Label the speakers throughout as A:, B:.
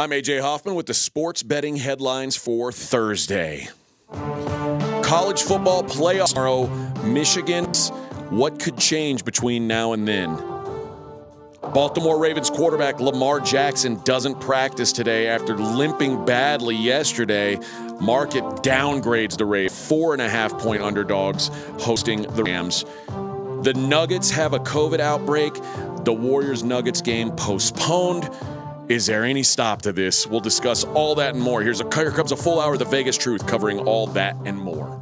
A: I'm AJ Hoffman with the sports betting headlines for Thursday. College football playoff tomorrow. Michigan's what could change between now and then? Baltimore Ravens quarterback Lamar Jackson doesn't practice today after limping badly yesterday. Market downgrades the Ravens. Four and a half point underdogs hosting the Rams. The Nuggets have a COVID outbreak. The Warriors Nuggets game postponed. Is there any stop to this? We'll discuss all that and more. Here's a here comes a full hour of the Vegas Truth covering all that and more.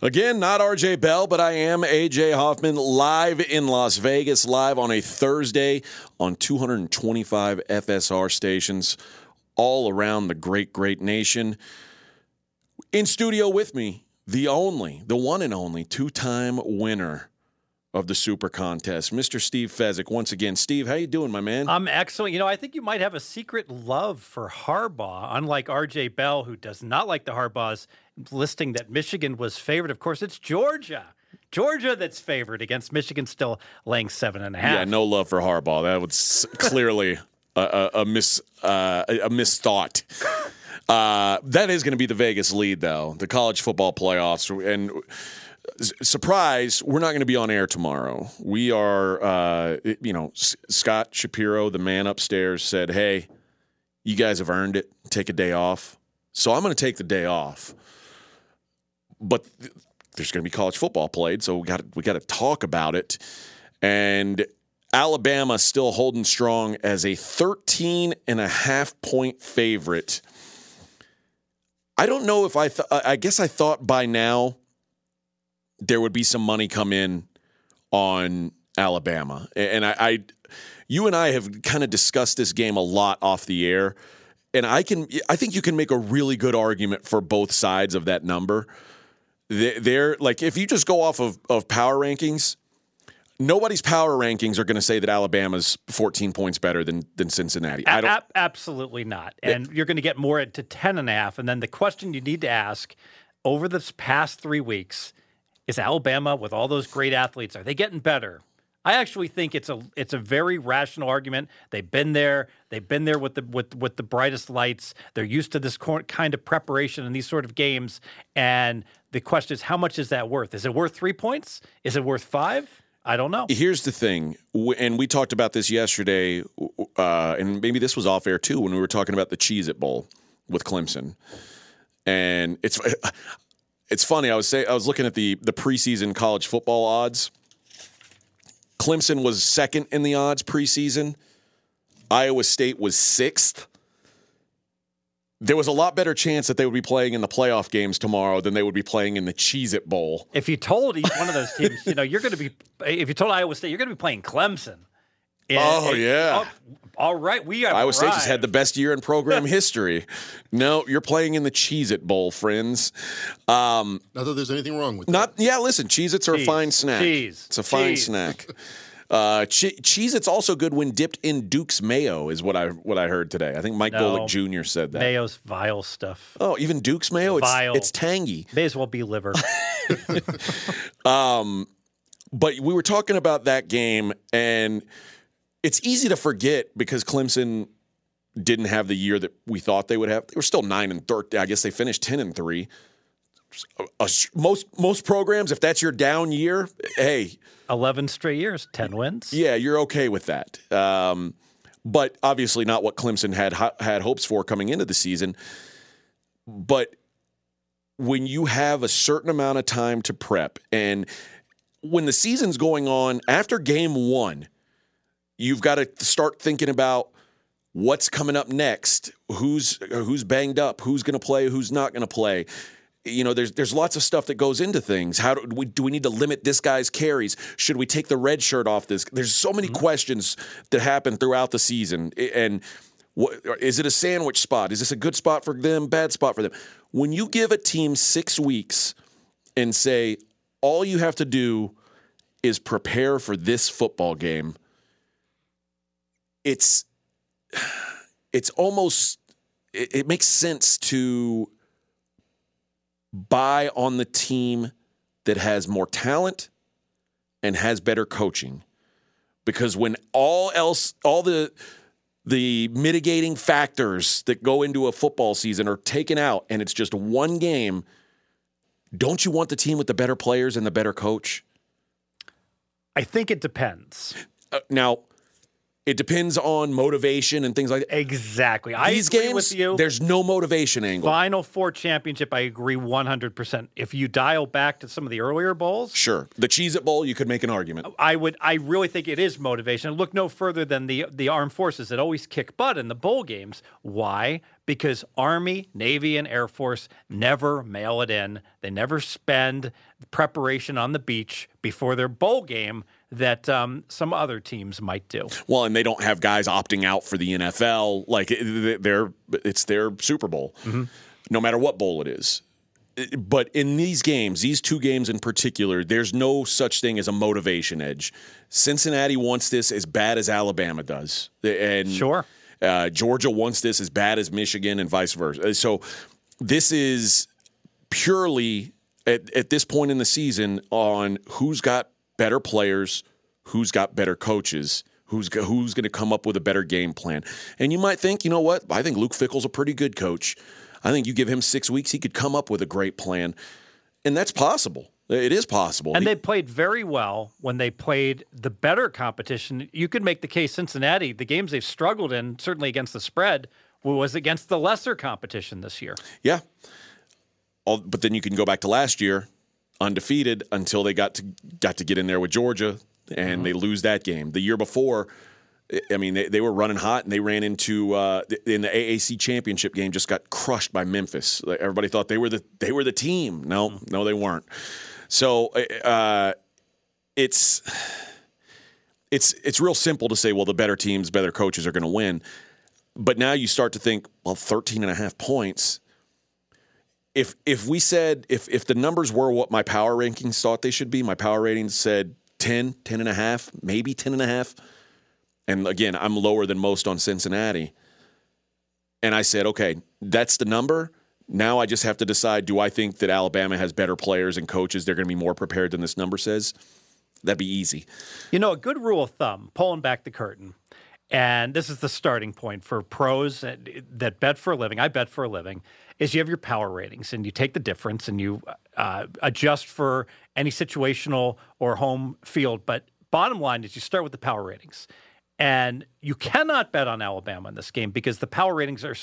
A: Again, not RJ Bell, but I am AJ Hoffman live in Las Vegas, live on a Thursday on 225 FSR stations all around the great, great nation. In studio with me, the only, the one and only two time winner of the Super Contest, Mr. Steve Fezzik. Once again, Steve, how you doing, my man?
B: I'm excellent. You know, I think you might have a secret love for Harbaugh, unlike R.J. Bell, who does not like the Harbaughs, listing that Michigan was favored. Of course, it's Georgia. Georgia that's favored against Michigan, still laying seven and a half.
A: Yeah, no love for Harbaugh. That was clearly a, a, a mis uh, a misthought. Uh, that is going to be the Vegas lead, though. The college football playoffs and surprise, we're not going to be on air tomorrow. We are, uh, you know, S- Scott Shapiro, the man upstairs, said, "Hey, you guys have earned it. Take a day off." So I'm going to take the day off. But th- there's going to be college football played, so we got we got to talk about it. And Alabama still holding strong as a 13 and a half point favorite. I don't know if I th- I guess I thought by now there would be some money come in on Alabama. And I, I you and I have kind of discussed this game a lot off the air. And I can I think you can make a really good argument for both sides of that number. They're like if you just go off of, of power rankings, nobody's power rankings are going to say that Alabama's 14 points better than than Cincinnati.
B: I don't, a- absolutely not. And it, you're going to get more to 10 and a half. And then the question you need to ask over this past three weeks is Alabama with all those great athletes are they getting better? I actually think it's a it's a very rational argument. They've been there. They've been there with the with with the brightest lights. They're used to this kind of preparation and these sort of games. And the question is, how much is that worth? Is it worth three points? Is it worth five? I don't know.
A: Here's the thing, and we talked about this yesterday, uh, and maybe this was off air too when we were talking about the Cheez It Bowl with Clemson. And it's it's funny. I was say I was looking at the the preseason college football odds. Clemson was second in the odds preseason. Iowa State was sixth. There was a lot better chance that they would be playing in the playoff games tomorrow than they would be playing in the Cheez It Bowl.
B: If you told each one of those teams, you know, you're going to be, if you told Iowa State, you're going to be playing Clemson.
A: And, oh, yeah.
B: Oh, all right, we are.
A: Iowa State just had the best year in program history. No, you're playing in the Cheez It Bowl, friends.
C: Um, not that there's anything wrong with
A: not,
C: that.
A: Yeah, listen, Cheez Its are a fine snack.
B: Cheese.
A: It's a fine
B: Cheese.
A: snack. Uh, che- Cheez Its also good when dipped in Duke's mayo, is what I what I heard today. I think Mike
B: No.
A: Golic Jr. said that.
B: Mayo's vile stuff.
A: Oh, even Duke's mayo, it's
B: Vile.
A: it's tangy.
B: May as well be liver.
A: Um, but we were talking about that game, and it's easy to forget because Clemson didn't have the year that we thought they would have. They were still nine and thirteen. I guess they finished ten and three. A- a- most most programs, if that's your down year, hey,
B: 11 straight years, 10 wins.
A: yeah, you're okay with that. Um, but obviously not what Clemson had had hopes for coming into the season. But when you have a certain amount of time to prep and when the season's going on after game 1, you've got to start thinking about what's coming up next, who's who's banged up, who's going to play, who's not going to play you know, there's there's lots of stuff that goes into things. How do we do we need to limit this guy's carries? Should we take the red shirt off this? There's so many mm-hmm. questions that happen throughout the season, and what, is it a sandwich spot? Is this a good spot for them? Bad spot for them? When you give a team six weeks and say all you have to do is prepare for this football game, it's it's almost it, it makes sense to buy on the team that has more talent and has better coaching. Because when all else, all the the mitigating factors that go into a football season are taken out and it's just one game, don't you want the team with the better players and the better coach?
B: I think it depends.
A: Uh, now, it depends on motivation and things like that.
B: Exactly. I
A: These
B: agree
A: games,
B: with you.
A: There's no motivation angle.
B: Final four championship, I agree 100%. If you dial back to some of the earlier bowls,
A: sure. The Cheez It Bowl, you could make an argument.
B: I would. I really think it is motivation. Look no further than the the armed forces that always kick butt in the bowl games. Why? Because Army, Navy, and Air Force never mail it in. They never spend preparation on the beach before their bowl game that um, some other teams might do.
A: Well, and they don't have guys opting out for the NFL. Like they're it's their Super Bowl, mm-hmm. no matter what bowl it is. But in these games, these two games in particular, there's no such thing as a motivation edge. Cincinnati wants this as bad as Alabama does, and
B: sure,
A: uh, Georgia wants this as bad as Michigan, and vice versa. So this is purely at, at this point in the season on who's got better players, who's got better coaches, who's who's going to come up with a better game plan. And you might think, you know what? I think Luke Fickell's a pretty good coach. I think you give him six weeks, he could come up with a great plan, and that's possible. It is possible.
B: And they played very well when they played the better competition. You could make the case Cincinnati, the games they've struggled in, certainly against the spread, was against the lesser competition this year.
A: Yeah. But then you can go back to last year undefeated until they got to got to get in there with Georgia and mm-hmm. they lose that game. The year before, I mean, they, they were running hot and they ran into uh, in the AAC championship game, just got crushed by Memphis. Everybody thought they were the they were the team. No, mm-hmm. no, they weren't. So uh, it's it's it's real simple to say, well, the better teams, better coaches are going to win. But now you start to think, well, 13 and a half points if if we said if if the numbers were what my power rankings thought they should be, my power ratings said 10, 10 and a half, maybe 10 and a half. And again, I'm lower than most on Cincinnati. And I said, okay, that's the number. Now I just have to decide do I think that Alabama has better players and coaches? They're going to be more prepared than this number says? That'd be easy.
B: You know, a good rule of thumb, pulling back the curtain, and this is the starting point for pros that, that bet for a living. I bet for a living is you have your power ratings and you take the difference and you uh, adjust for any situational or home field. But bottom line is you start with the power ratings. And you cannot bet on Alabama in this game because the power ratings are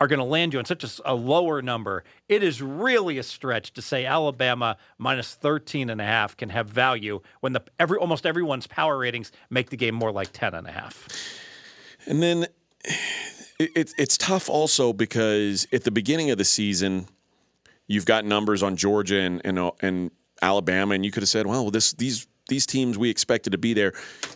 B: are going to land you on such a, a, lower number. It is really a stretch to say Alabama minus 13 and a half can have value when the every almost everyone's power ratings make the game more like 10 and a half.
A: And then it's it's tough also because at the beginning of the season, you've got numbers on Georgia and and, uh, and Alabama, and you could have said, well, this these these teams we expected to be there.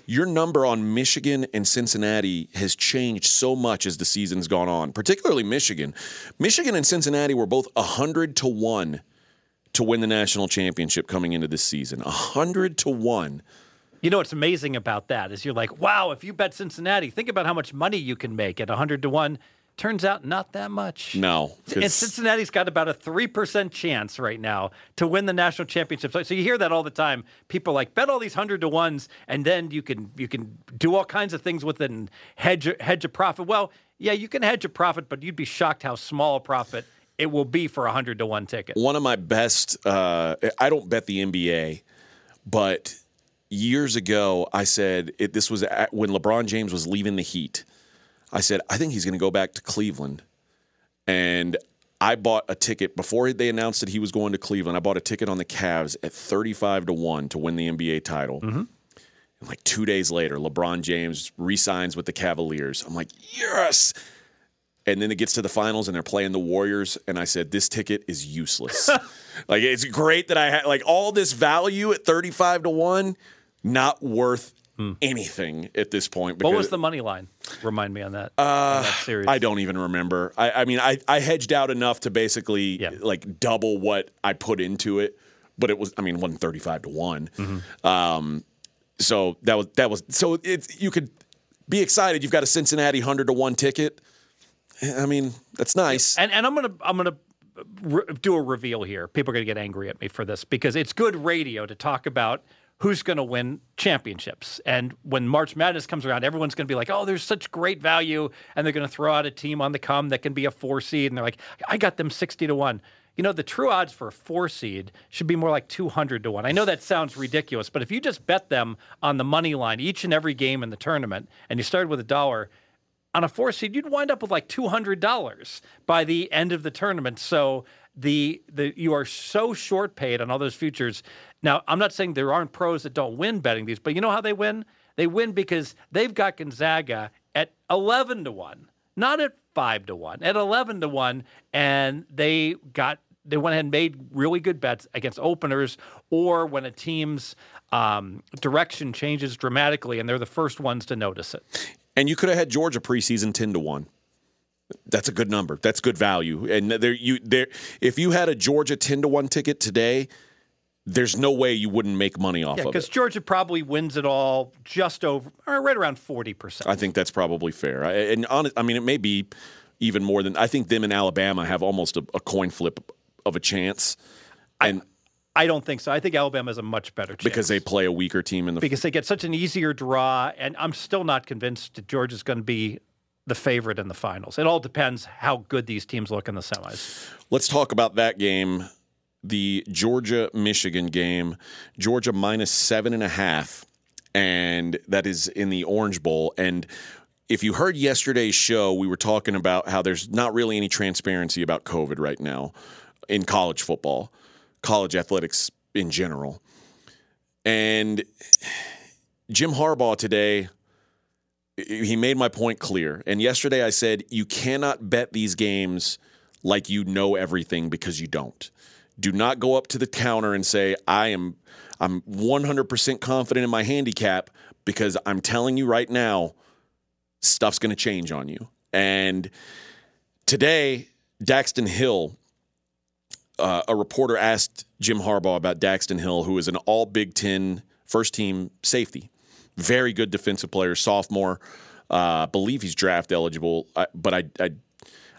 A: Your number on Michigan and Cincinnati has changed so much as the season's gone on, particularly Michigan. Michigan and Cincinnati were both 100 to 1 to win the national championship coming into this season. 100 to 1.
B: You know what's amazing about that is you're like, wow, if you bet Cincinnati, think about how much money you can make at 100 to 1. Turns out not that much.
A: No.
B: And Cincinnati's got about a 3% chance right now to win the national championship. So, so you hear that all the time. People like bet all these 100 to 1s and then you can you can do all kinds of things with it and hedge hedge a profit. Well, yeah, you can hedge a profit, but you'd be shocked how small a profit it will be for a 100 to 1 ticket.
A: One of my best uh, I don't bet the NBA, but years ago, I said it, this was at, when LeBron James was leaving the Heat. I said, I think he's going to go back to Cleveland. And I bought a ticket before they announced that he was going to Cleveland. I bought a ticket on the Cavs at 35 to 1 to win the NBA title.
B: Mm-hmm.
A: And like two days later, LeBron James re-signs with the Cavaliers. I'm like, yes. And then it gets to the finals and they're playing the Warriors. And I said, this ticket is useless. like, it's great that I had like all this value at 35 to 1, not worth anything at this point.
B: Hmm. What was the money line? Remind me on that. Uh, that series.
A: I don't even remember. I, I mean, I, I hedged out enough to basically
B: Yeah.
A: like double what I put into it, but it was I mean, one thirty five to one.
B: Mm-hmm.
A: Um, so that was that was so it's you could be excited. You've got a Cincinnati hundred to one ticket. I mean, that's nice.
B: And and I'm gonna I'm gonna uh, re- do a reveal here. People are gonna get angry at me for this because it's good radio to talk about who's going to win championships. And when March Madness comes around, everyone's going to be like, "Oh, there's such great value," and they're going to throw out a team on the come that can be a four seed, and they're like, "I got them sixty to one." You know, the true odds for a four seed should be more like 200 to 1. I know that sounds ridiculous, but if you just bet them on the money line each and every game in the tournament and you started with a dollar, on a four seed, you'd wind up with like two hundred dollars by the end of the tournament. So the the you are so short paid on all those futures. Now, I'm not saying there aren't pros that don't win betting these, but you know how they win? They win because they've got Gonzaga at eleven to one, not at five to one, at eleven to one, and they got they went ahead and made really good bets against openers or when a team's um, direction changes dramatically and they're the first ones to notice it.
A: And you could have had Georgia preseason ten to one. That's a good number. That's good value. And there you there if you had a Georgia ten to one ticket today, there's no way you wouldn't make money off
B: Yeah,
A: of it. because.
B: Georgia probably wins it all just over, or right around forty percent.
A: I think that's probably fair. I, and honest, I mean, it may be even more than I think. Them and Alabama have almost a, a coin flip of a chance, and
B: I don't think so. I think Alabama is a much better chance
A: because they play a weaker team in the
B: because they get such an easier draw, and I'm still not convinced that Georgia's going to be the favorite in the finals. It all depends how good these teams look in the semis.
A: Let's talk about that game, the Georgia Michigan game. Georgia minus seven and a half, and that is in the Orange Bowl. And if you heard yesterday's show, we were talking about how there's not really any transparency about COVID right now in college football, college athletics in general. And Jim Harbaugh today he made my point clear. And yesterday I said you cannot bet these games like you know everything because you don't. Do not go up to the counter and say I am I'm 100% confident in my handicap because I'm telling you right now stuff's going to change on you. And today Daxton Hill uh, a reporter asked Jim Harbaugh about Daxton Hill, who is an all Big Ten first team safety. Very good defensive player, sophomore. Uh, believe he's draft eligible, I, but I, I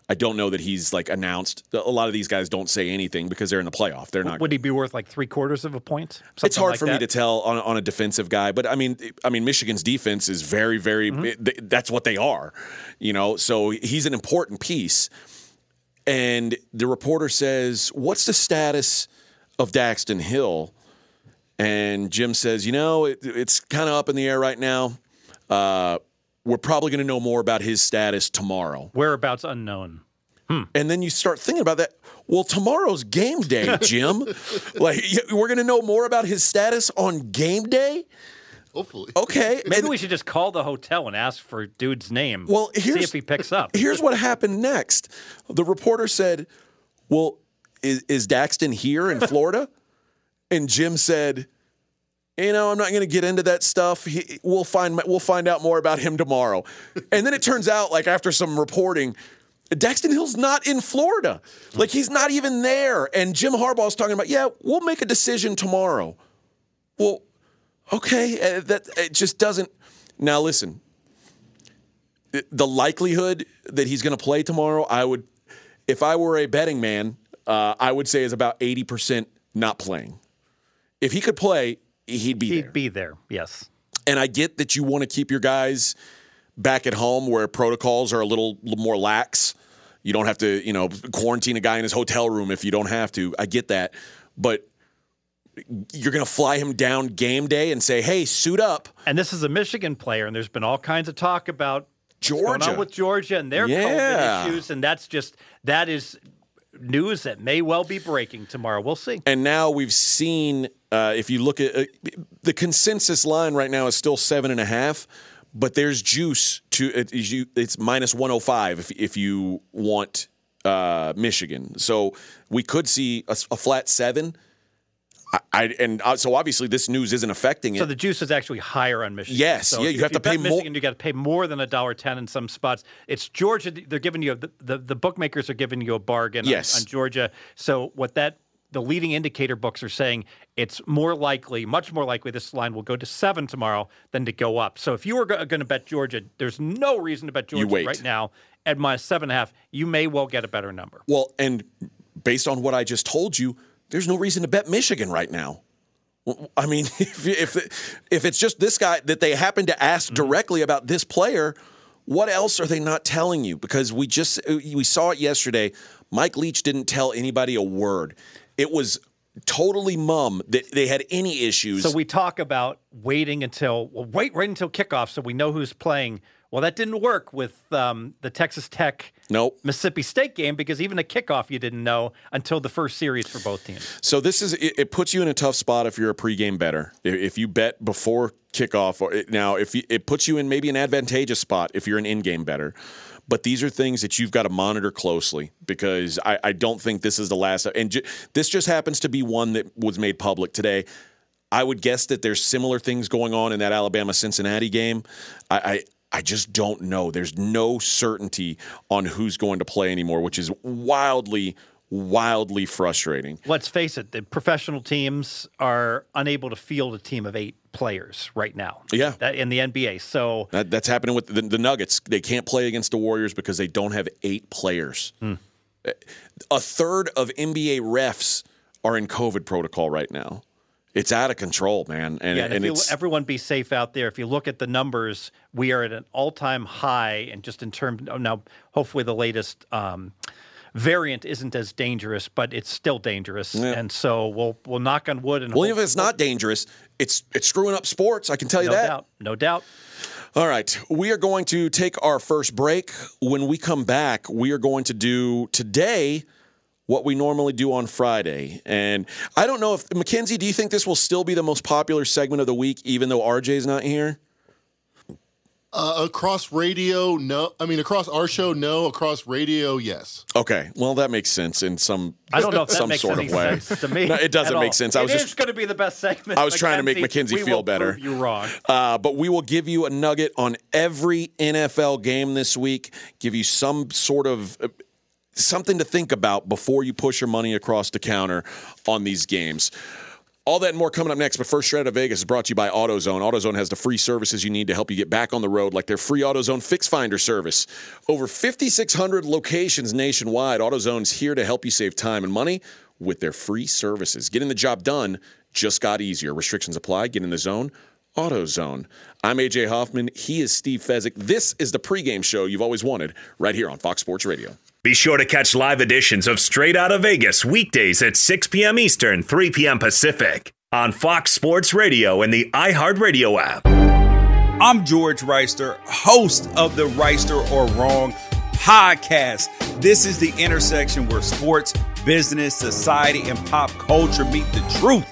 A: I don't know that he's like announced. A lot of these guys don't say anything because they're in the playoff. They're not.
B: Would he be worth like three quarters of a point?
A: It's hard
B: like
A: for me to tell on, on a defensive guy, but I mean, I mean, Michigan's defense is very, very.
B: Mm-hmm.
A: th- That's what they are, you know. So he's an important piece. And the reporter says, "What's the status of Daxton Hill?" And Jim says, "You know, it, it's kind of up in the air right now. Uh, we're probably going to know more about his status tomorrow."
B: Whereabouts unknown.
A: And then you start thinking about that. Well, tomorrow's game day, Jim. like we're going to know more about his status on game day.
C: Hopefully.
A: Okay.
B: Maybe
A: and
B: we should just call the hotel and ask for dude's name.
A: Well,
B: see
A: here's-
B: if he picks up.
A: here's what happened next. The reporter said, "Well, is, is Daxton here in Florida?" and Jim said, "You know, I'm not going to get into that stuff. He, we'll find we'll find out more about him tomorrow." and then it turns out, like after some reporting. Daxton Hill's not in Florida. Like he's not even there. And Jim Harbaugh's talking about, yeah, we'll make a decision tomorrow. Well, okay, uh, that it just doesn't. Now listen, the likelihood that he's going to play tomorrow, I would, if I were a betting man, uh, I would say is about eighty percent not playing. If he could play, he'd be there.
B: He'd be there. Yes.
A: And I get that you want to keep your guys back at home where protocols are a little, little more lax. You don't have to, you know, quarantine a guy in his hotel room if you don't have to. I get that. But you're going to fly him down game day and say, hey, suit up.
B: And this is a Michigan player, and there's been all kinds of talk about
A: Georgia.
B: What's going on with Georgia and their
A: Yeah.
B: COVID issues, and that's just that is news that may well be breaking tomorrow. We'll see.
A: And now we've seen, uh, if you look at uh, the consensus line right now is still seven and a half, but there's juice to it, it's minus 105 if, if you want uh, Michigan. So we could see a flat seven. I, I and uh, so obviously this news isn't affecting it.
B: So the juice is actually higher on Michigan.
A: Yes,
B: So
A: yeah, you have to pay more-
B: Michigan, You got to pay more than a dollar ten in some spots. It's Georgia. They're giving you the, the the bookmakers are giving you a bargain on-
A: Yes.
B: on, Georgia. So what that the leading indicator books are saying it's more likely, much more likely, this line will go to seven tomorrow than to go up. So if you were going to bet Georgia, there's no reason to bet Georgia right now at minus seven and a half. You may well get a better number.
A: Well, and based on what I just told you, there's no reason to bet Michigan right now. I mean, if if if it's just this guy that they happen to ask mm-hmm. directly about this player, what else are they not telling you? Because we just uh, we saw it yesterday. Mike Leach didn't tell anybody a word. It was totally mum that they had any issues.
B: So we talk about waiting until well, wait right until kickoff so we know who's playing. Well, that didn't work with um, the Texas Tech
A: nope.
B: Mississippi State game because even the kickoff you didn't know until the first series for both teams.
A: So this is it, it puts you in a tough spot if you're a pregame better. If, you bet before kickoff, or it, now if you, it puts you in maybe an advantageous spot if you're an in-game better. But these are things that you've got to monitor closely because I, I don't think this is the last. And ju- this just happens to be one that was made public today. I would guess that there's similar things going on in that Alabama Cincinnati game. I, I just don't know. There's no certainty on who's going to play anymore, which is wildly, wildly frustrating.
B: Let's face it, the professional teams are unable to field a team of eight players right now.
A: Yeah.
B: That in the NBA. So
A: That, that's happening with the, the Nuggets. They can't play against the Warriors because they don't have eight players. Hmm. A third of NBA refs are in COVID protocol right now. It's out of control, man. And,
B: Yeah, and,
A: and
B: if you, everyone be safe out there. If you look at the numbers, we are at an all-time high, and just in terms oh, now, hopefully the latest um, variant isn't as dangerous, but it's still dangerous. And so we'll we'll knock on wood and
A: well, if it's not dangerous, it's it's screwing up sports. I can tell you
B: no
A: that.
B: doubt, no doubt.
A: All right. We are going to take our first break. When we come back, we are going to do today what we normally do on Friday. And I don't know if, Mackenzie, do you think this will still be the most popular segment of the week, even though RJ's not here?
C: Uh, across radio, no. I mean, across our show, no. Across radio, yes.
A: Okay. Well, that makes sense in some,
B: I don't know if that
A: some
B: makes
A: sort
B: any
A: of way.
B: sense to me.
A: No, it doesn't
B: at
A: make
B: all.
A: sense. I was just
B: going to be the best segment.
A: I was trying to make Mackenzie feel
B: will
A: better.
B: prove You wrong.
A: Uh, but we will give you a nugget on every NFL game this week, give you some sort of uh, something to think about before you push your money across the counter on these games. All that and more coming up next. But first, Out of Vegas is brought to you by AutoZone. AutoZone has the free services you need to help you get back on the road, like their free AutoZone Fix Finder service. Over 5,600 locations nationwide. AutoZone's here to help you save time and money with their free services. Getting the job done just got easier. Restrictions apply. Get in the zone. AutoZone. I'm AJ Hoffman. He is Steve Fezzik. This is the pregame show you've always wanted right here on Fox Sports Radio.
D: Be sure to catch live editions of Straight Out of Vegas weekdays at 6 p.m. Eastern, 3 p.m. Pacific on Fox Sports Radio and the iHeartRadio app.
E: I'm George Wrighster, host of the Wrighster or Wrong podcast. This is the intersection where sports, business, society, and pop culture meet the truth.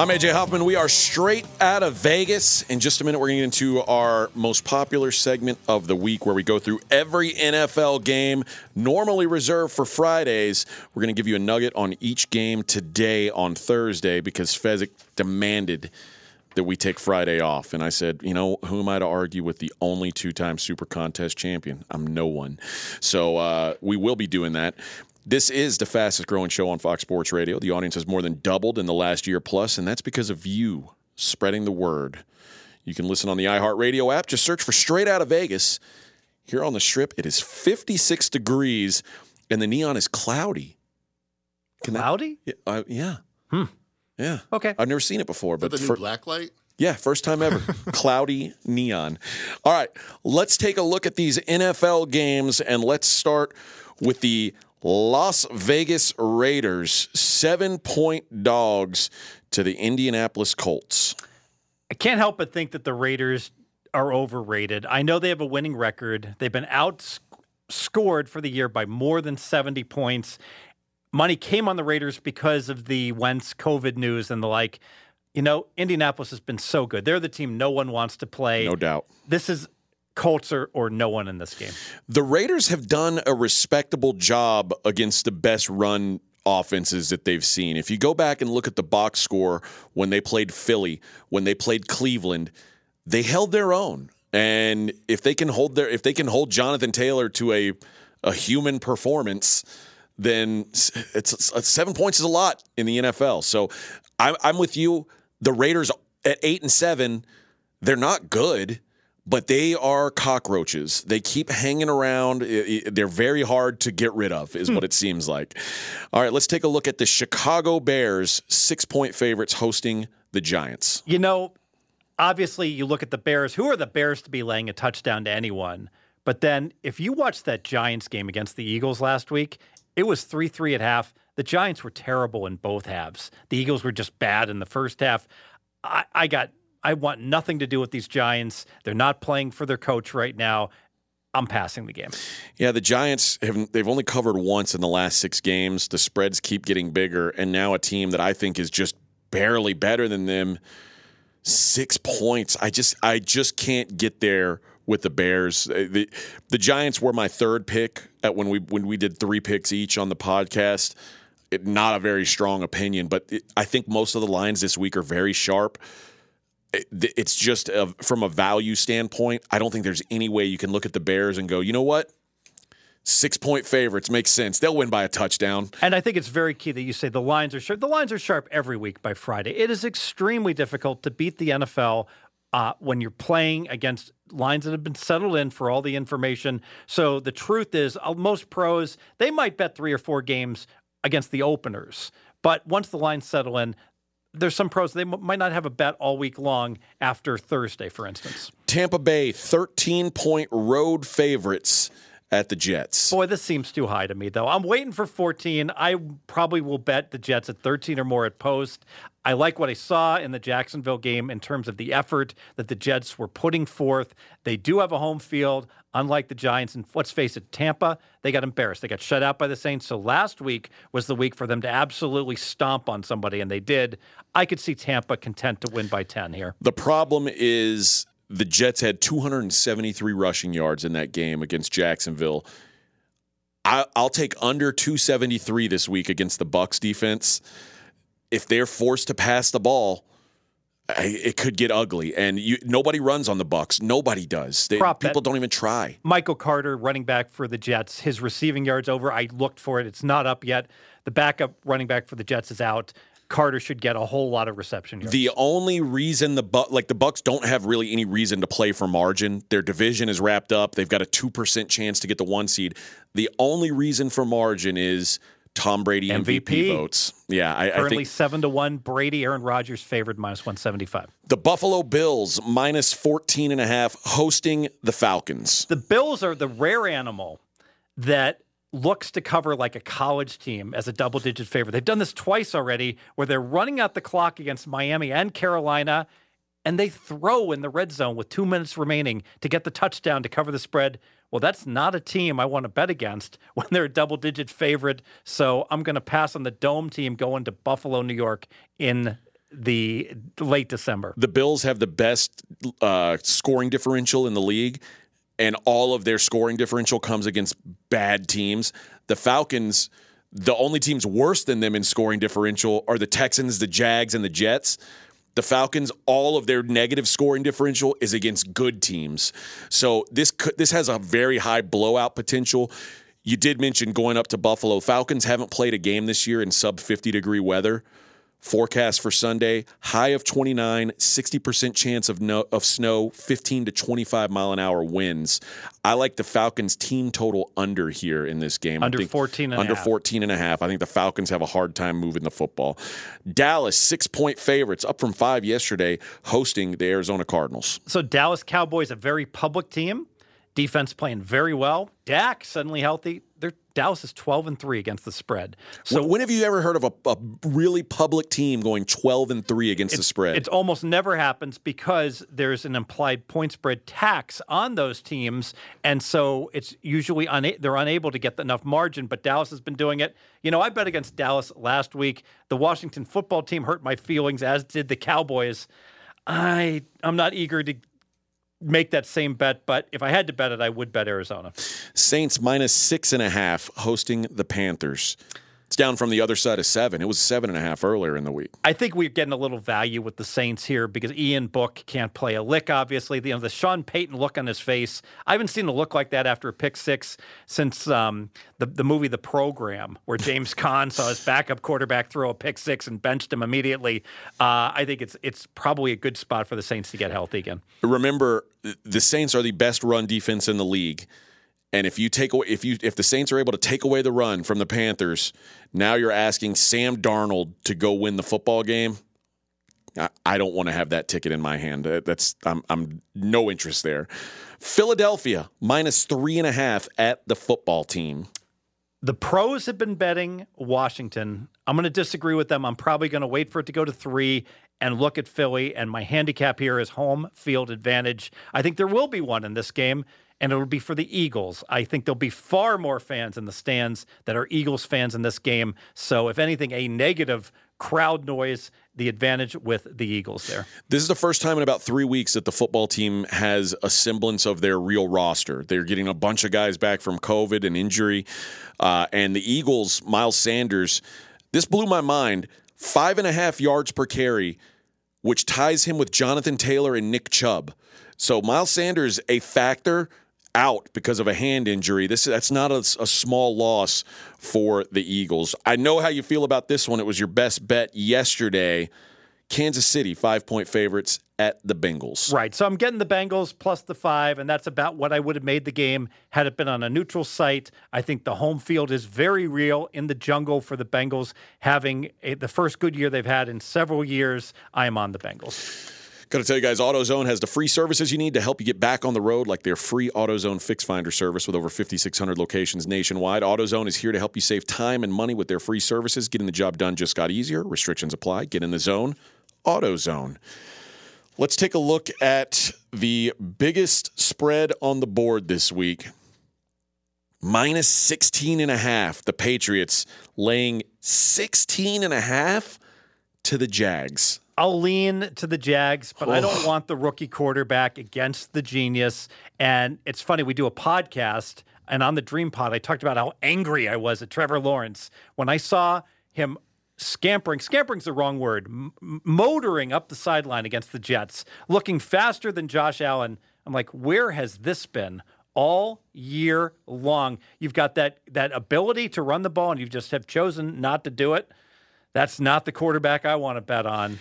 A: I'm AJ Hoffman. We are straight out of Vegas. In just a minute, we're going to get into our most popular segment of the week where we go through every NFL game normally reserved for Fridays. We're going to give you a nugget on each game today on Thursday because Fezzik demanded that we take Friday off. And I said, you know, who am I to argue with the only two time Super Contest champion? I'm no one. So uh, we will be doing that. This is the fastest growing show on Fox Sports Radio. The audience has more than doubled in the last year plus, and that's because of you spreading the word. You can listen on the iHeartRadio app. Just search for Straight Out of Vegas. here on the strip, it is 56 degrees and the neon is cloudy. Can that-
B: Cloudy?
A: yeah, uh, yeah. Yeah.
B: Okay.
A: I've never seen it before,
C: But
A: but
C: the new
A: for-
C: black light.
A: yeah, first time ever. Cloudy neon. All right, let's take a look at these NFL games and let's start with the Las Vegas Raiders, seven point dogs to the Indianapolis Colts.
B: I can't help but think that the Raiders are overrated. I know they have a winning record. They've been outscored for the year by more than 70 points. Money came on the Raiders because of the Wentz COVID news and the like. You know, Indianapolis has been so good. They're the team no one wants to play.
A: No doubt.
B: This is Colts or, or no one in this game.
A: The Raiders have done a respectable job against the best run offenses that they've seen. If you go back and look at the box score when they played Philly, when they played Cleveland, they held their own. And if they can hold their if they can hold Jonathan Taylor to a a human performance, then it's, it's uh, seven points is a lot in the NFL. So I'm, I'm with you. The Raiders at eight and seven, they're not good, but they are cockroaches. They keep hanging around. They're very hard to get rid of, is hmm. what it seems like. All right, let's take a look at the Chicago Bears, six point favorites hosting the Giants.
B: You know, obviously, you look at the Bears. Who are the Bears to be laying a touchdown to anyone? But then, if you watch that Giants game against the Eagles last week, it was 3 3 at half. The Giants were terrible in both halves. The Eagles were just bad in the first half. I, I got, I want nothing to do with these Giants. They're not playing for their coach right now. I'm passing the game.
A: Yeah, the Giants have they've only covered once in the last six games. The spreads keep getting bigger, and now a team that I think is just barely better than them. Six points. I just I just can't get there with the Bears. Uh, The, the Giants were my third pick at when we when we did three picks each on the podcast. It, not a very strong opinion, but it, I think most of the lines this week are very sharp. It, it's just a, from a value standpoint. I don't think there's any way you can look at the Bears and go, you know what? Six point favorites makes sense. They'll win by a touchdown.
B: And I think it's very key that you say the lines are sharp. The lines are sharp every week by Friday. It is extremely difficult to beat the NFL uh, when you're playing against lines that have been settled in for all the information. So the truth is, uh, most pros they might bet three or four games against the openers, but once the lines settle in. There's some pros they m- might not have a bet all week long after Thursday, for instance.
A: Tampa Bay, 13 point road favorites at the Jets.
B: Boy, this seems too high to me, though. I'm waiting for 14. I probably will bet the Jets at 13 or more at post. I like what I saw in the Jacksonville game in terms of the effort that the Jets were putting forth. They do have a home field, unlike the Giants. And let's face it, Tampa, they got embarrassed. They got shut out by the Saints. So last week was the week for them to absolutely stomp on somebody, and they did. I could see Tampa content to win by 10 here.
A: The problem is the Jets had 273 rushing yards in that game against Jacksonville. I, I'll take under 273 this week against the Bucks defense. If they're forced to pass the ball, it could get ugly. And you, nobody runs on the Bucks. Nobody does. They,
B: Prop bet.
A: people don't even try.
B: Michael Carter, running back for the Jets, his receiving yards over. I looked for it. It's not up yet. The backup running back for the Jets is out. Carter should get a whole lot of reception yards.
A: The only reason the Bu- like the Bucks don't have really any reason to play for margin. Their division is wrapped up. They've got a two percent chance to get the one seed. The only reason for margin is Tom Brady MVP,
B: MVP.
A: votes. Yeah, I, I think
B: seven to one. Brady, Aaron Rodgers favored minus one seventy five.
A: the Buffalo Bills minus 14 and a half hosting the Falcons.
B: The Bills are the rare animal that looks to cover like a college team as a double digit favorite. They've done this twice already where they're running out the clock against Miami and Carolina and they throw in the red zone with 2 minutes remaining to get the touchdown to cover the spread. Well, that's not a team I want to bet against when they're a double digit favorite. So I'm going to pass on the dome team going to Buffalo, New York in the late December.
A: The Bills have the best uh, scoring differential in the league, and all of their scoring differential comes against bad teams. The Falcons, the only teams worse than them in scoring differential are the Texans, the Jags, and the Jets. The Falcons, all of their negative scoring differential is against good teams. So this could, this has a very high blowout potential. You did mention going up to Buffalo. Falcons haven't played a game this year in sub 50 degree weather. Forecast for Sunday: high of 29, 60% chance of no, of snow, 15 to 25 mile an hour winds. I like the Falcons team total under here in this game. I
B: Under
A: think
B: 14 and a
A: under
B: half.
A: 14 and a half. I think the Falcons have a hard time moving the football. Dallas six point favorites, up from five yesterday, hosting the Arizona Cardinals.
B: So Dallas Cowboys, a very public team. Defense playing very well. Dak suddenly healthy. Dallas is 12 and 3 against the spread. So
A: when have you ever heard of a, a really public team going 12 and three against the spread?
B: It almost never happens because there's an implied point spread tax on those teams, and so it's usually una- they're unable to get enough margin. But Dallas has been doing it. You know, I bet against Dallas last week. The Washington football team hurt my feelings, as did the Cowboys. I I'm not eager to make that same bet, but if I had to bet it, I would bet Arizona.
A: Saints minus six and a half hosting the Panthers. It's down from the other side of seven. It was seven and a half earlier in the week.
B: I think we're getting a little value with the Saints here because Ian Book can't play a lick. Obviously, you know the Sean Payton look on his face. I haven't seen a look like that after a pick six since um, the the movie The Program, where James Caan saw his backup quarterback throw a pick six and benched him immediately. Uh, I think it's it's probably a good spot for the Saints to get healthy again.
A: Remember, the Saints are the best run defense in the league. And if you take away if you if the Saints are able to take away the run from the Panthers, now you're asking Sam Darnold to go win the football game. I, I don't want to have that ticket in my hand. That's I'm I'm no interest there. Philadelphia minus three and a half at the football team.
B: The pros have been betting Washington. I'm going to disagree with them. I'm probably going to wait for it to go to three and look at Philly. And my handicap here is home field advantage. I think there will be one in this game, and it will be for the Eagles. I think there'll be far more fans in the stands that are Eagles fans in this game. So, if anything, a negative crowd noise, the advantage with the Eagles there.
A: This is the first time in about three weeks that the football team has a semblance of their real roster. They're getting a bunch of guys back from COVID and injury. Uh, and the Eagles, Miles Sanders, this blew my mind. Five and a half yards per carry, which ties him with Jonathan Taylor and Nick Chubb. So Miles Sanders, a factor out because of a hand injury. This that's not a, a small loss for the Eagles. I know how you feel about this one. It was your best bet yesterday. Kansas City, five point favorites at the Bengals.
B: Right. So I'm getting the Bengals plus the five, and that's about what I would have made the game had it been on a neutral site. I think the home field is very real in the jungle for the Bengals, having a, the first good year they've had in several years. I am on the Bengals.
A: Got to tell you guys, AutoZone has the free services you need to help you get back on the road, like their free AutoZone Fix Finder service with over 5,600 locations nationwide. AutoZone is here to help you save time and money with their free services. Getting the job done just got easier. Restrictions apply. Get in the zone. AutoZone. Let's take a look at the biggest spread on the board this week. Minus 16 and a half. The Patriots laying 16 and a half to the Jags.
B: I'll lean to the Jags, but I don't oh. want the rookie quarterback against the genius. And it's funny, we do a podcast, and on the Dream Pod, I talked about how angry I was at Trevor Lawrence when I saw him scampering. Scampering's the wrong word. M- motoring up the sideline against the Jets, looking faster than Josh Allen. I'm like, where has this been? All year long, you've got that that ability to run the ball, and you just have chosen not to do it. That's not the quarterback I want to bet on.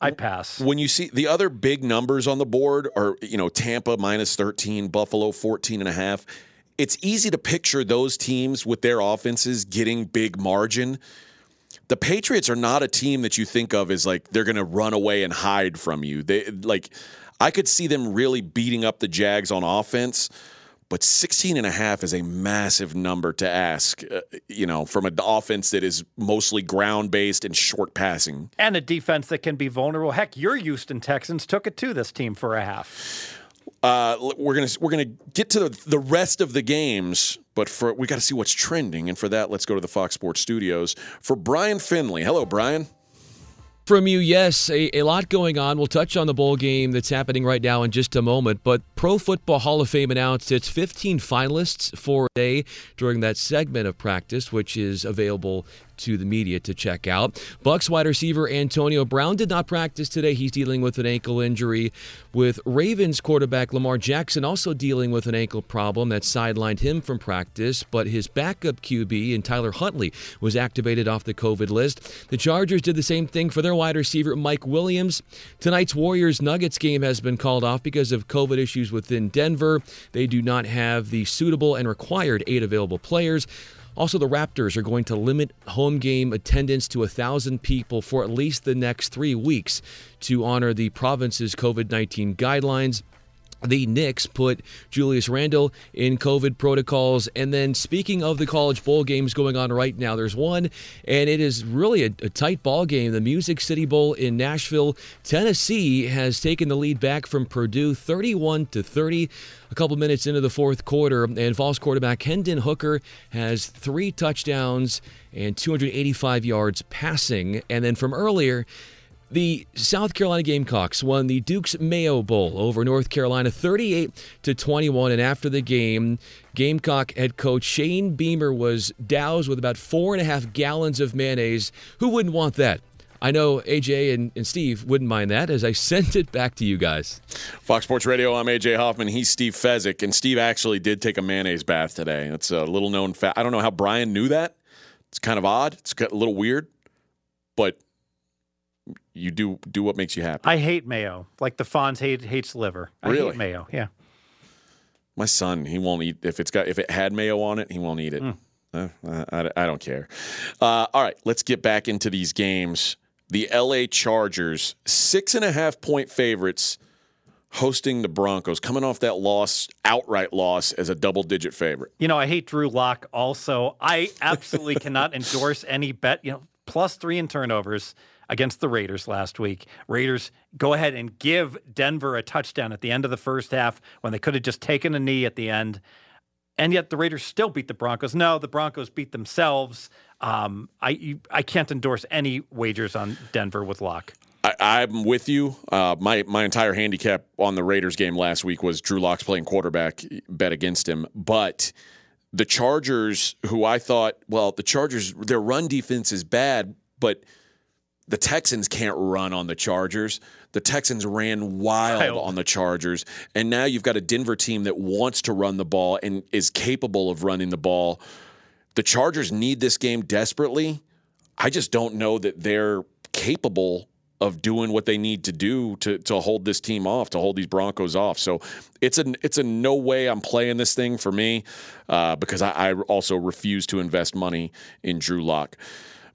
B: I pass.
A: when you see the other big numbers on the board are you know Tampa minus 13 Buffalo 14 and a half. It's easy to picture those teams with their offenses getting big margin. The Patriots are not a team that you think of as like they're going to run away and hide from you. They like I could see them really beating up the Jags on offense but 16 and a half is a massive number to ask uh, you know from an offense that is mostly ground based and short passing
B: and a defense that can be vulnerable. Heck, your Houston Texans took it to this team for a half.
A: Uh, we're gonna we're gonna get to the, the rest of the games, but for we got to see what's trending, and for that, let's go to the Fox Sports Studios for Brian Finley. Hello, Brian.
F: From you, yes, a, a lot going on. We'll touch on the bowl game that's happening right now in just a moment. But Pro Football Hall of Fame announced its 15 finalists for a day during that segment of practice, which is available to the media to check out. Bucks wide receiver Antonio Brown did not practice today. He's dealing with an ankle injury. With Ravens quarterback Lamar Jackson also dealing with an ankle problem that sidelined him from practice, but his backup QB and Tyler Huntley was activated off the COVID list. The Chargers did the same thing for their wide receiver Mike Williams. Tonight's Warriors Nuggets game has been called off because of COVID issues within Denver. They do not have the suitable and required eight available players. Also, the Raptors are going to limit home game attendance to 1,000 people for at least the next three weeks to honor the province's COVID 19 guidelines. The Knicks put Julius Randle in COVID protocols. And then, speaking of the college bowl games going on right now, there's one, and it is really a, a, tight ball game. The Music City Bowl in Nashville, Tennessee has taken the lead back from Purdue 31 to 30. A couple minutes into the fourth quarter, and Vols quarterback Hendon Hooker has three touchdowns and 285 yards passing. And then from earlier, the South Carolina Gamecocks won the Duke's Mayo Bowl over North Carolina 38 to 21 and after the game Gamecock head coach Shane Beamer was doused with about four and a half gallons of mayonnaise. Who wouldn't want that? I know AJ and, and Steve wouldn't mind that as I sent it back to you guys.
A: Fox Sports Radio, I'm AJ Hoffman. He's Steve Fezzik. And Steve actually did take a mayonnaise bath today. It's a little known fact. I don't know how Brian knew that. It's kind of odd. It's a little weird. But you do do what makes you happy.
B: I hate mayo. Like the Fonz hate hates liver. I
A: really?
B: hate mayo. Yeah.
A: My son, he won't eat if it's got if it had mayo on it, he won't eat it. Mm. Uh, I, I, don't care. Uh, all right, let's get back into these games. The LA Chargers, six and a half point favorites, hosting the Broncos, coming off that loss, outright loss, as a double digit favorite.
B: You know, I hate Drew Lock. Also, I absolutely cannot endorse any bet. You know, plus three in turnovers against the Raiders last week. Raiders go ahead and give Denver a touchdown at the end of the first half when they could have just taken a knee at the end. And yet the Raiders still beat the Broncos. No, the Broncos beat themselves. Um, I I can't endorse any wagers on Denver with Lock.
A: I, am with you. Uh, my my entire handicap on the Raiders game last week was Drew Lock's playing quarterback. Bet against him, but the Chargers, who I thought, well, the Chargers, their run defense is bad, but the Texans can't run on the Chargers. The Texans ran wild on the Chargers. And now you've got a Denver team that wants to run the ball and is capable of running the ball. The Chargers need this game desperately. I just don't know that they're capable of doing what they need to do to to hold this team off, to hold these Broncos off. So it's a it's a no way I'm playing this thing for me uh, because I, I also refuse to invest money in Drew Lock.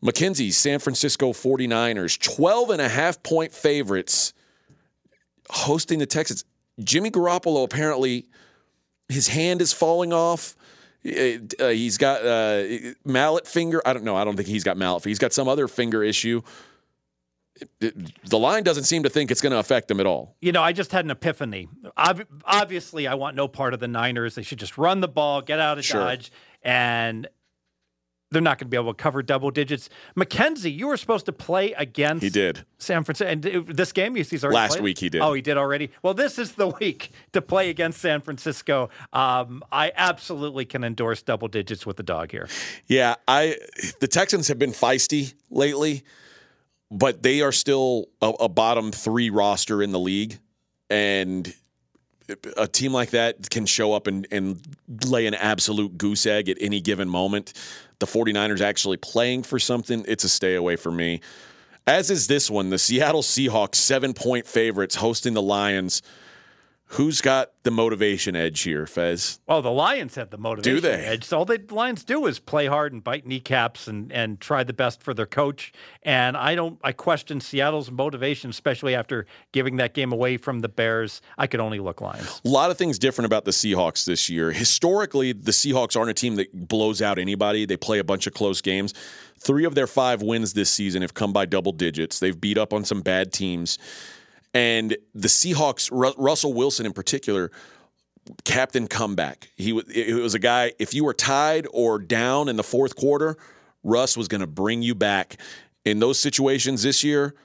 A: McKenzie, San Francisco 49ers, 12 and a half point favorites hosting the Texans. Jimmy Garoppolo apparently his hand is falling off. Uh, he's got uh, mallet finger. I don't know. I don't think he's got mallet. He's got some other finger issue. It, it, the line doesn't seem to think it's going to affect them at all.
B: You know, I just had an epiphany. Ob- obviously, I want no part of the Niners. They should just run the ball, get out of sure. Dodge, and they're not going to be able to cover double digits. McKenzie, you were supposed to play against.
A: He did.
B: San Francisco. And this game, you see, he's already
A: last
B: played?
A: week. He did.
B: Oh, he did already. Well, this is the week to play against San Francisco. Um, I absolutely can endorse double digits with the dog here.
A: Yeah, I. The Texans have been feisty lately, but they are still a, a bottom three roster in the league, and a team like that can show up and, and lay an absolute goose egg at any given moment the 49ers actually playing for something, it's a stay away for me. As is this one, the Seattle Seahawks, seven point favorites hosting the Lions. Who's got the motivation edge here, Fez?
B: Well, the Lions have the motivation
A: do they?
B: edge. So all the Lions do is play hard and bite kneecaps and, and try the best for their coach. And I don't I question Seattle's motivation, especially after giving that game away from the Bears. I could only look Lions.
A: A lot of things different about the Seahawks this year. Historically, the Seahawks aren't a team that blows out anybody. They play a bunch of close games. Three of their five wins this season have come by double digits. They've beat up on some bad teams. And the Seahawks, Russell Wilson in particular, captain comeback. He it was a guy. If you were tied or down in the fourth quarter, Russ was going to bring you back. In those situations this year,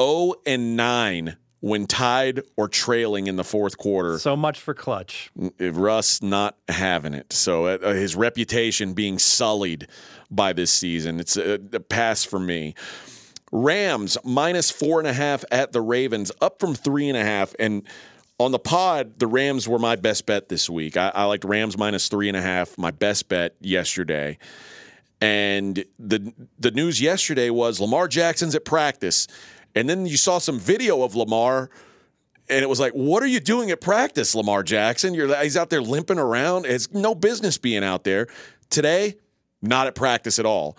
A: 0 and 9 when tied or trailing in the fourth quarter.
B: So much for clutch.
A: Russ not having it. So uh, his reputation being sullied by this season. It's a, a pass for me. Rams minus four and a half at the Ravens, up from three and a half. And on the pod, the Rams were my best bet this week. I, I liked Rams minus three and a half, my best bet yesterday. And the the news yesterday was Lamar Jackson's at practice. And then you saw some video of Lamar, and it was like, "What are you doing at practice, Lamar Jackson? You're he's out there limping around. It's no business being out there today. Not at practice at all.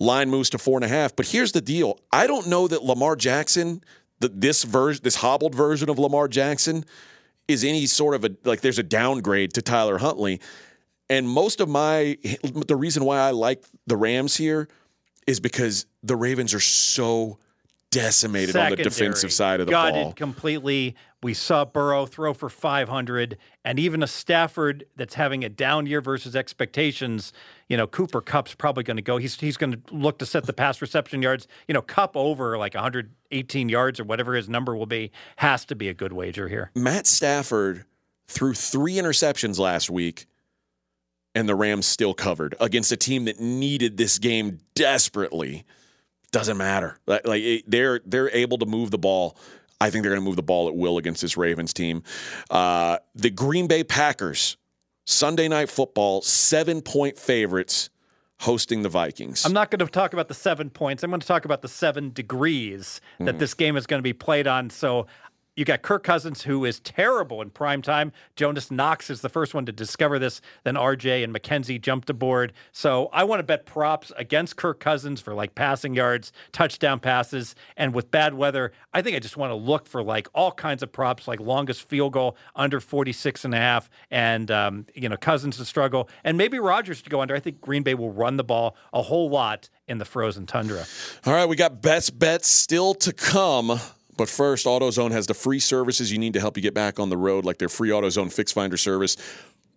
A: Line moves to four and a half. But here's the deal: I don't know that Lamar Jackson, the, this version, this hobbled version of Lamar Jackson, is any sort of a like. There's a downgrade to Tyler Huntley. And most of my the reason why I like the Rams here is because the Ravens are so decimated on the defensive side of the
B: Gutted
A: ball.
B: completely. We saw Burrow throw for 500, and even a Stafford that's having a down year versus expectations. You know, Cooper Kupp's probably going to go. He's he's going to look to set the pass reception yards. You know, Cup over like 118 yards or whatever his number will be has to be a good wager here.
A: Matt Stafford threw three interceptions last week, and the Rams still covered against a team that needed this game desperately. Doesn't matter. Like, it, they're they're able to move the ball. I think they're going to move the ball at will against this Ravens team. Uh, the Green Bay Packers, Sunday night football, seven point favorites hosting the Vikings.
B: I'm not going to talk about the seven points. I'm going to talk about the seven degrees that this game is going to be played on. So you got Kirk Cousins, who is terrible in prime time. Jonas Knox is the first one to discover this. Then RJ and McKenzie jumped aboard. So I want to bet props against Kirk Cousins for like passing yards, touchdown passes. And with bad weather, I think I just want to look for like all kinds of props, like longest field goal under 46 and a half, and, um, you know, Cousins to struggle, and maybe Rodgers to go under. I think Green Bay will run the ball a whole lot in the frozen tundra.
A: All right, we got best bets still to come. But first, AutoZone has the free services you need to help you get back on the road, like their free AutoZone Fix Finder service.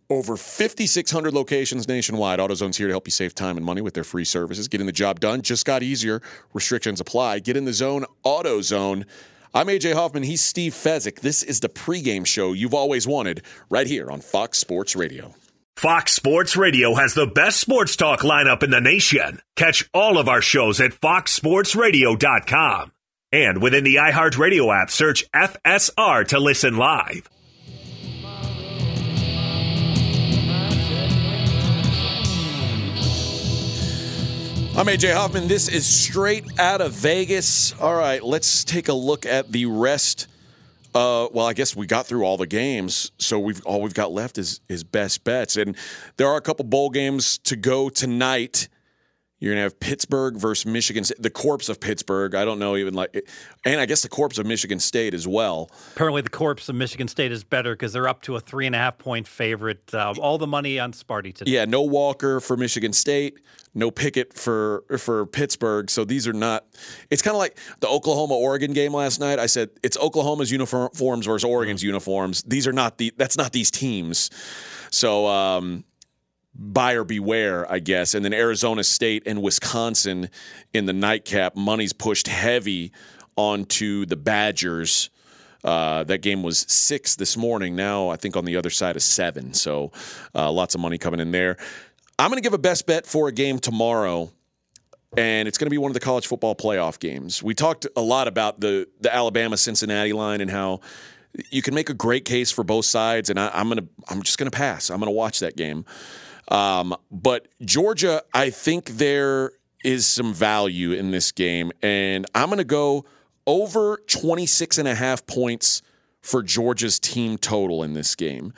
A: Over 5,600 locations nationwide. AutoZone's here to help you save time and money with their free services. Getting the job done just got easier. Restrictions apply. Get in the zone, AutoZone. I'm AJ Hoffman. He's Steve Fezzik. This is the pregame show you've always wanted right here on Fox Sports Radio.
D: Fox Sports Radio has the best sports talk lineup in the nation. Catch all of our shows at foxsportsradio.com. And within the iHeartRadio app, search FSR to listen live.
A: I'm AJ Hoffman. This is straight out of Vegas. All right, let's take a look at the rest. Uh, well, I guess we got through all the games, so we've all we've got left is is best bets, and there are a couple bowl games to go tonight. You're gonna have Pittsburgh versus Michigan. The corpse of Pittsburgh. I don't know even like, and I guess the corpse of Michigan State as well.
B: Apparently, the corpse of Michigan State is better because they're up to a three and a half point favorite. Uh, all the money on Sparty today.
A: Yeah, no Walker for Michigan State, no Pickett for for Pittsburgh. So these are not. It's kind of like the Oklahoma Oregon game last night. I said it's Oklahoma's uniforms versus Oregon's uniforms. These are not the. That's not these teams. So. um buyer beware, I guess. And then Arizona State and Wisconsin in the nightcap, money's pushed heavy onto the Badgers. Uh, that game was six this morning. Now I think on the other side is seven. So uh, lots of money coming in there. I'm going to give a best bet for a game tomorrow, and it's going to be one of the college football playoff games. We talked a lot about the the Alabama Cincinnati line and how you can make a great case for both sides, and I, I'm gonna I'm just going to pass. I'm going to watch that game. Um, but Georgia, I think there is some value in this game, and I'm going to go over 26 and a half points for Georgia's team total in this game.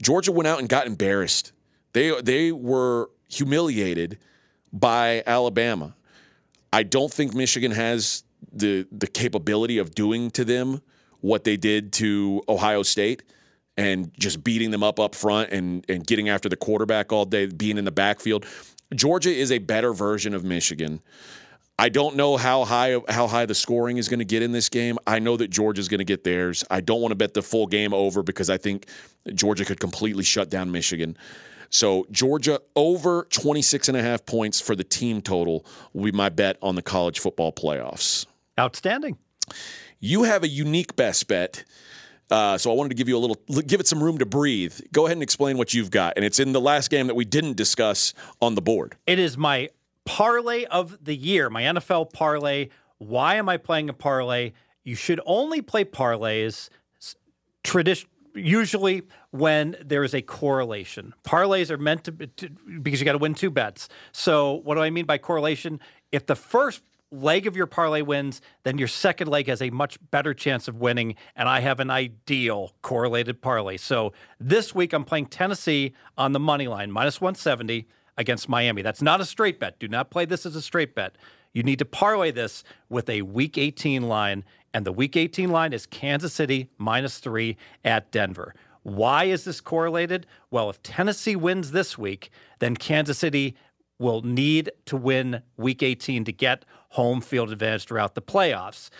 A: Georgia went out and got embarrassed. They they were humiliated by Alabama. I don't think Michigan has the the capability of doing to them what they did to Ohio State and just beating them up up front and and getting after the quarterback all day, being in the backfield. Georgia is a better version of Michigan. I don't know how high how high the scoring is going to get in this game. I know that Georgia's going to get theirs. I don't want to bet the full game over because I think Georgia could completely shut down Michigan. So Georgia over 26 and a half points for the team total will be my bet on the college football playoffs.
B: Outstanding.
A: You have a unique best bet. Uh, so I wanted to give you a little, give it some room to breathe. Go ahead and explain what you've got, and it's in the last game that we didn't discuss on the board.
B: It is my parlay of the year, my NFL parlay. Why am I playing a parlay? You should only play parlays tradition usually when there is a correlation. Parlays are meant to, to because you got to win two bets. So what do I mean by correlation? If the first leg of your parlay wins, then your second leg has a much better chance of winning. And I have an ideal correlated parlay. So this week I'm playing Tennessee on the money line, minus 170 against Miami. That's not a straight bet. Do not play this as a straight bet. You need to parlay this with a week 18 line. And the week 18 line is Kansas City minus three at Denver. Why is this correlated? Well, if Tennessee wins this week, then Kansas City will need to win week 18 to get home field advantage throughout the playoffs.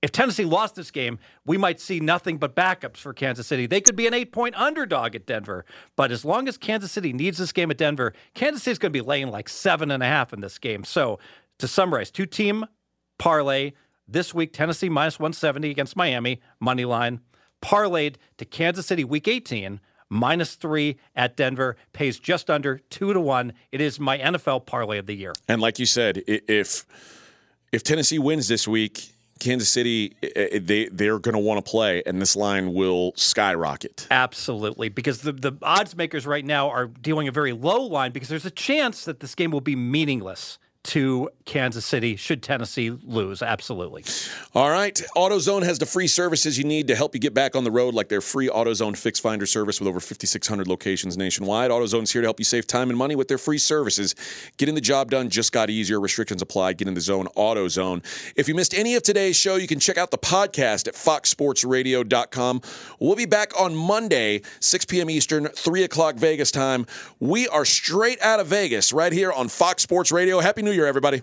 B: If Tennessee lost this game, we might see nothing but backups for Kansas City. They could be an eight point underdog at Denver. But as long as Kansas City needs this game at Denver, Kansas City is going to be laying like seven and a half in this game. So to summarize, two team parlay this week Tennessee minus 170 against Miami, money line, parlayed to Kansas City week 18 minus three at Denver, pays just under two to one. It is my NFL parlay of the year.
A: And like you said, if if Tennessee wins this week, Kansas City they they're going to want to play, and this line will skyrocket.
B: Absolutely, because the the odds makers right now are dealing a very low line because there's a chance that this game will be meaningless to Kansas City should Tennessee lose. Absolutely.
A: All right. AutoZone has the free services you need to help you get back on the road, like their free AutoZone Fix Finder service with over 5,600 locations nationwide. AutoZone's here to help you save time and money with their free services. Getting the job done just got easier. Restrictions apply. Get in the zone, AutoZone. If you missed any of today's show, you can check out the podcast at foxsportsradio.com. We'll be back on Monday, 6 p.m. Eastern, 3 o'clock Vegas time. We are straight out of Vegas right here on Fox Sports Radio. Happy New Year, everybody.